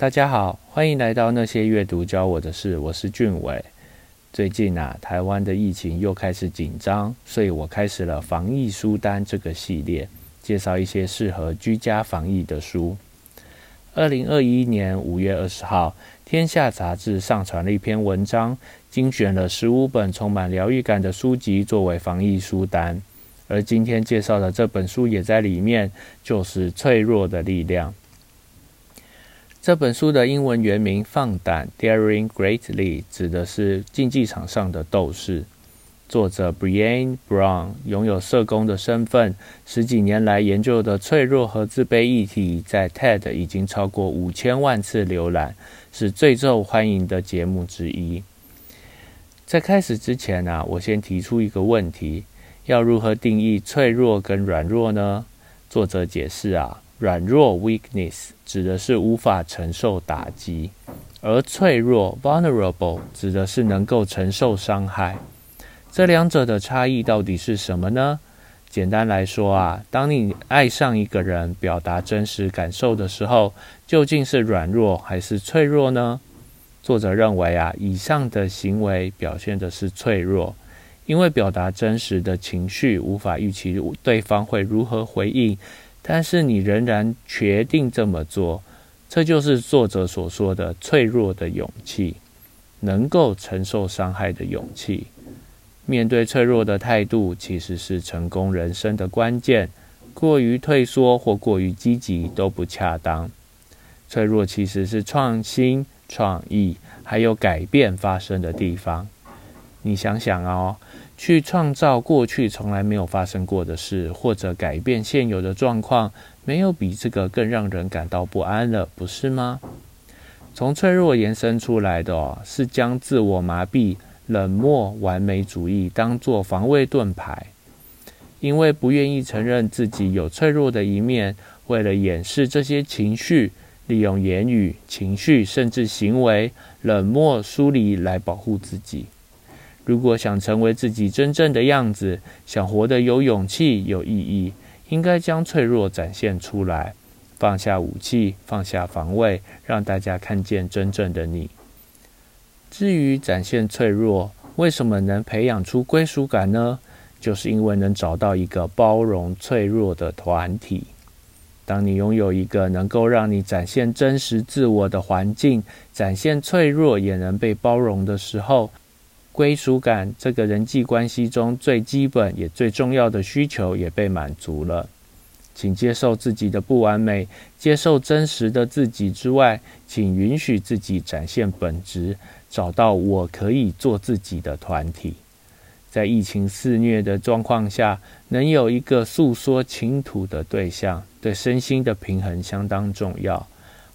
大家好，欢迎来到那些阅读教我的事，我是俊伟。最近啊，台湾的疫情又开始紧张，所以我开始了防疫书单这个系列，介绍一些适合居家防疫的书。二零二一年五月二十号，《天下》杂志上传了一篇文章，精选了十五本充满疗愈感的书籍作为防疫书单，而今天介绍的这本书也在里面，就是《脆弱的力量》。这本书的英文原名《放胆 Daring Greatly》指的是竞技场上的斗士。作者 Brian Brown 拥有社工的身份，十几年来研究的脆弱和自卑议题，在 TED 已经超过五千万次浏览，是最受欢迎的节目之一。在开始之前啊，我先提出一个问题：要如何定义脆弱跟软弱呢？作者解释啊。软弱 （weakness） 指的是无法承受打击，而脆弱 （vulnerable） 指的是能够承受伤害。这两者的差异到底是什么呢？简单来说啊，当你爱上一个人，表达真实感受的时候，究竟是软弱还是脆弱呢？作者认为啊，以上的行为表现的是脆弱，因为表达真实的情绪，无法预期对方会如何回应。但是你仍然决定这么做，这就是作者所说的脆弱的勇气，能够承受伤害的勇气。面对脆弱的态度，其实是成功人生的关键。过于退缩或过于积极都不恰当。脆弱其实是创新、创意还有改变发生的地方。你想想哦。去创造过去从来没有发生过的事，或者改变现有的状况，没有比这个更让人感到不安了，不是吗？从脆弱延伸出来的，是将自我麻痹、冷漠、完美主义当作防卫盾牌，因为不愿意承认自己有脆弱的一面，为了掩饰这些情绪，利用言语、情绪甚至行为冷漠疏离来保护自己。如果想成为自己真正的样子，想活得有勇气、有意义，应该将脆弱展现出来，放下武器，放下防卫，让大家看见真正的你。至于展现脆弱，为什么能培养出归属感呢？就是因为能找到一个包容脆弱的团体。当你拥有一个能够让你展现真实自我的环境，展现脆弱也能被包容的时候。归属感这个人际关系中最基本也最重要的需求也被满足了。请接受自己的不完美，接受真实的自己之外，请允许自己展现本质，找到我可以做自己的团体。在疫情肆虐的状况下，能有一个诉说倾吐的对象，对身心的平衡相当重要。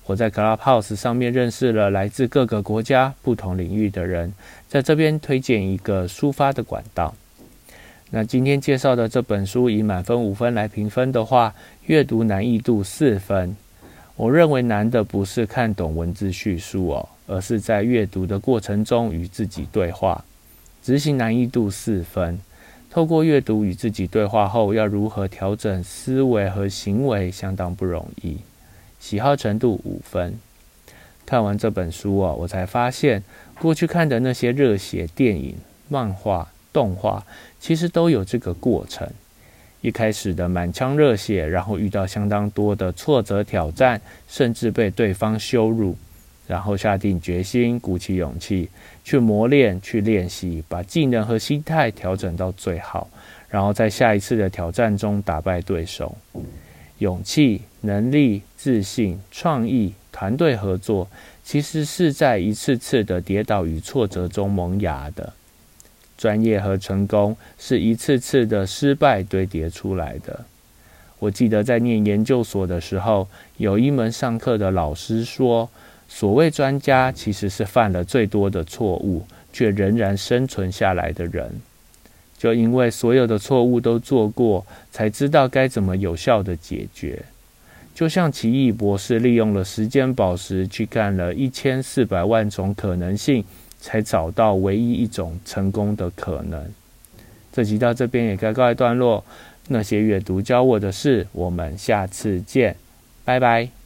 我在 Clubhouse 上面认识了来自各个国家、不同领域的人，在这边推荐一个抒发的管道。那今天介绍的这本书以满分五分来评分的话，阅读难易度四分。我认为难的不是看懂文字叙述哦，而是在阅读的过程中与自己对话。执行难易度四分，透过阅读与自己对话后，要如何调整思维和行为，相当不容易。喜好程度五分。看完这本书啊，我才发现过去看的那些热血电影、漫画、动画，其实都有这个过程。一开始的满腔热血，然后遇到相当多的挫折挑战，甚至被对方羞辱，然后下定决心，鼓起勇气去磨练、去练习，把技能和心态调整到最好，然后在下一次的挑战中打败对手。勇气、能力、自信、创意、团队合作，其实是在一次次的跌倒与挫折中萌芽的。专业和成功是一次次的失败堆叠出来的。我记得在念研究所的时候，有一门上课的老师说：“所谓专家，其实是犯了最多的错误，却仍然生存下来的人。”就因为所有的错误都做过，才知道该怎么有效的解决。就像奇异博士利用了时间宝石去干了一千四百万种可能性，才找到唯一一种成功的可能。这集到这边也该告一段落。那些阅读教我的事，我们下次见，拜拜。